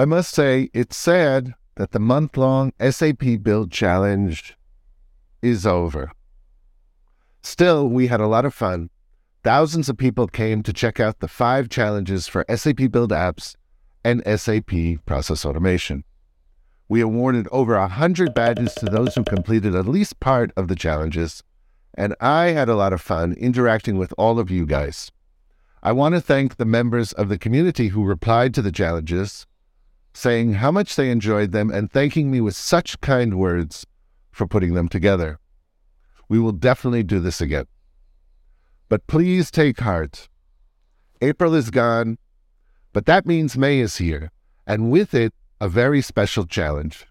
I must say, it's sad that the month long SAP Build Challenge is over. Still, we had a lot of fun. Thousands of people came to check out the five challenges for SAP Build Apps and SAP Process Automation. We awarded over a 100 badges to those who completed at least part of the challenges, and I had a lot of fun interacting with all of you guys. I want to thank the members of the community who replied to the challenges, saying how much they enjoyed them and thanking me with such kind words for putting them together. We will definitely do this again. But please take heart. April is gone, but that means May is here, and with it, a very special challenge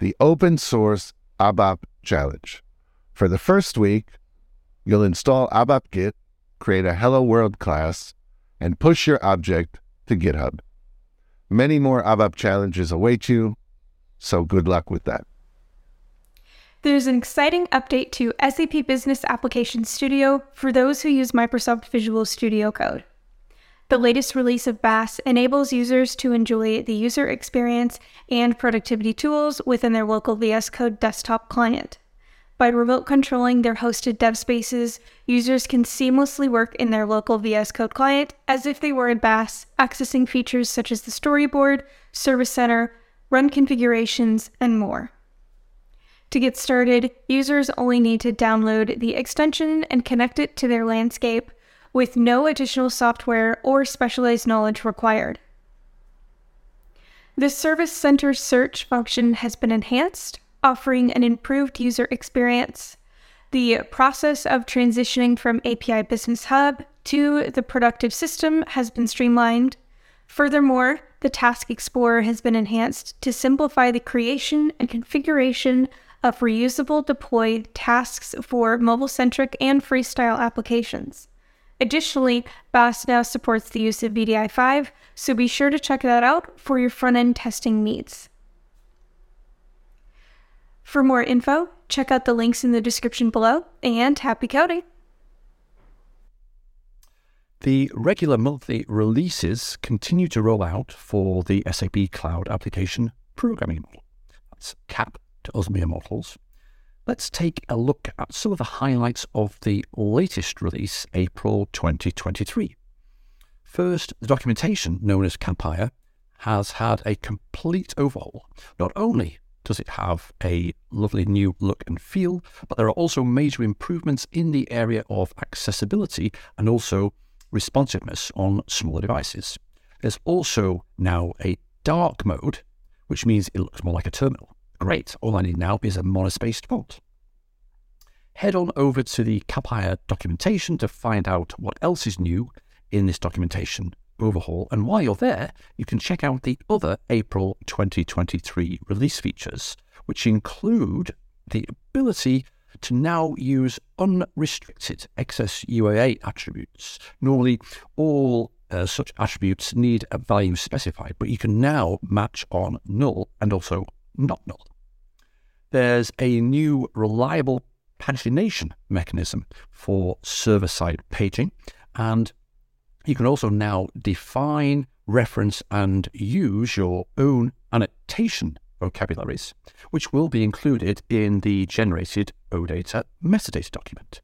the Open Source ABAP Challenge. For the first week, you'll install ABAP Git, create a Hello World class, and push your object to GitHub. Many more ABAP challenges await you, so good luck with that. There's an exciting update to SAP Business Application Studio for those who use Microsoft Visual Studio Code. The latest release of BAS enables users to enjoy the user experience and productivity tools within their local VS Code desktop client. By remote controlling their hosted dev spaces, users can seamlessly work in their local VS Code client as if they were in BAS, accessing features such as the storyboard, service center, run configurations, and more. To get started, users only need to download the extension and connect it to their landscape with no additional software or specialized knowledge required. The Service Center search function has been enhanced, offering an improved user experience. The process of transitioning from API Business Hub to the productive system has been streamlined. Furthermore, the Task Explorer has been enhanced to simplify the creation and configuration of reusable deployed tasks for mobile centric and freestyle applications. Additionally, BAS now supports the use of WDI5, so be sure to check that out for your front end testing needs. For more info, check out the links in the description below, and happy coding! The regular monthly releases continue to roll out for the SAP Cloud Application Programming Model. That's CAP to us models. let's take a look at some of the highlights of the latest release, April 2023. First, the documentation, known as Capire, has had a complete overhaul. Not only does it have a lovely new look and feel, but there are also major improvements in the area of accessibility and also responsiveness on smaller devices. There's also now a dark mode, which means it looks more like a terminal. Great, all I need now is a monospaced font. Head on over to the Capire documentation to find out what else is new in this documentation overhaul. And while you're there, you can check out the other April 2023 release features, which include the ability to now use unrestricted XS attributes. Normally, all uh, such attributes need a value specified, but you can now match on null and also not null. There's a new reliable pagination mechanism for server side paging, and you can also now define, reference, and use your own annotation vocabularies, which will be included in the generated OData metadata document.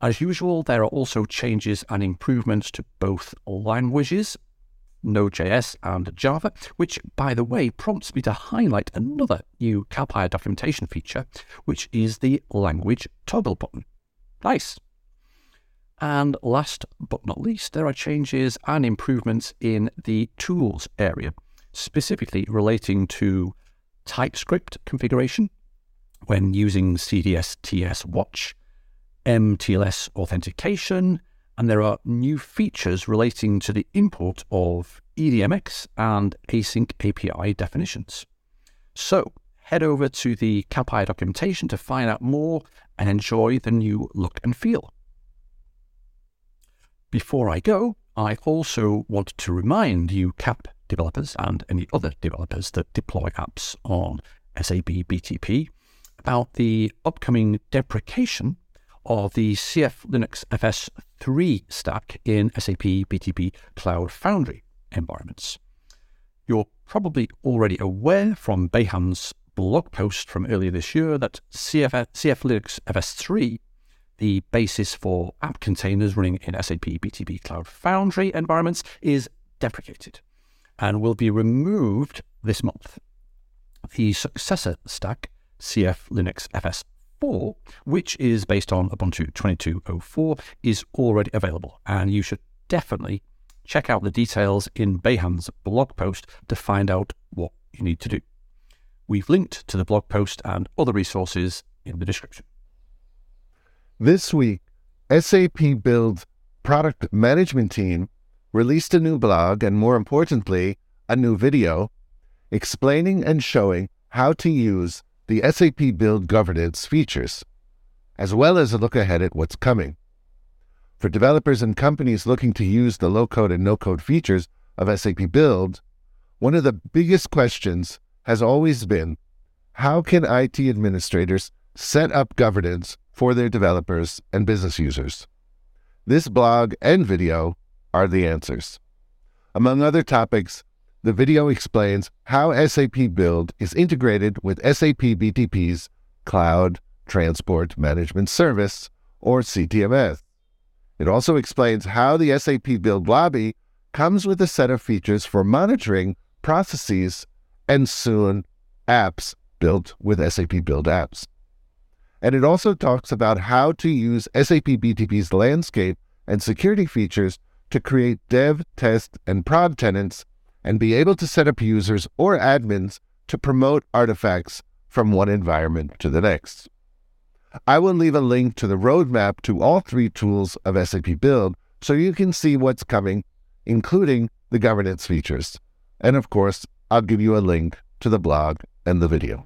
As usual, there are also changes and improvements to both languages Node.js and Java, which, by the way, prompts me to highlight another new Capire documentation feature, which is the language toggle button. Nice. And last but not least, there are changes and improvements in the tools area, specifically relating to TypeScript configuration when using CDS TS Watch, MTLS authentication, and there are new features relating to the import of EDMX and async API definitions. So head over to the Capire documentation to find out more and enjoy the new look and feel. Before I go, I also want to remind you CAP developers and any other developers that deploy apps on SAP BTP about the upcoming deprecation of the CF Linux FS3 stack in SAP BTP Cloud Foundry environments. You're probably already aware from Behan's blog post from earlier this year that CF, CF Linux FS3, the basis for app containers running in SAP BTP Cloud Foundry environments, is deprecated and will be removed this month. The successor stack, CF Linux FS4, which is based on Ubuntu 22.04, is already available, and you should definitely check out the details in Behan's blog post to find out what you need to do. We've linked to the blog post and other resources in the description. This week, SAP Build product management team released a new blog and, more importantly, a new video explaining and showing how to use the SAP Build governance features, as well as a look ahead at what's coming. For developers and companies looking to use the low code and no code features of SAP Build, one of the biggest questions has always been how can IT administrators set up governance for their developers and business users? This blog and video are the answers. Among other topics, the video explains how SAP Build is integrated with SAP BTP's Cloud Transport Management Service, or CTMS. It also explains how the SAP Build Lobby comes with a set of features for monitoring processes and soon apps built with SAP Build Apps. And it also talks about how to use SAP BTP's landscape and security features to create dev, test, and prod tenants and be able to set up users or admins to promote artifacts from one environment to the next. I will leave a link to the roadmap to all three tools of SAP Build so you can see what's coming, including the governance features. And of course, I'll give you a link to the blog and the video.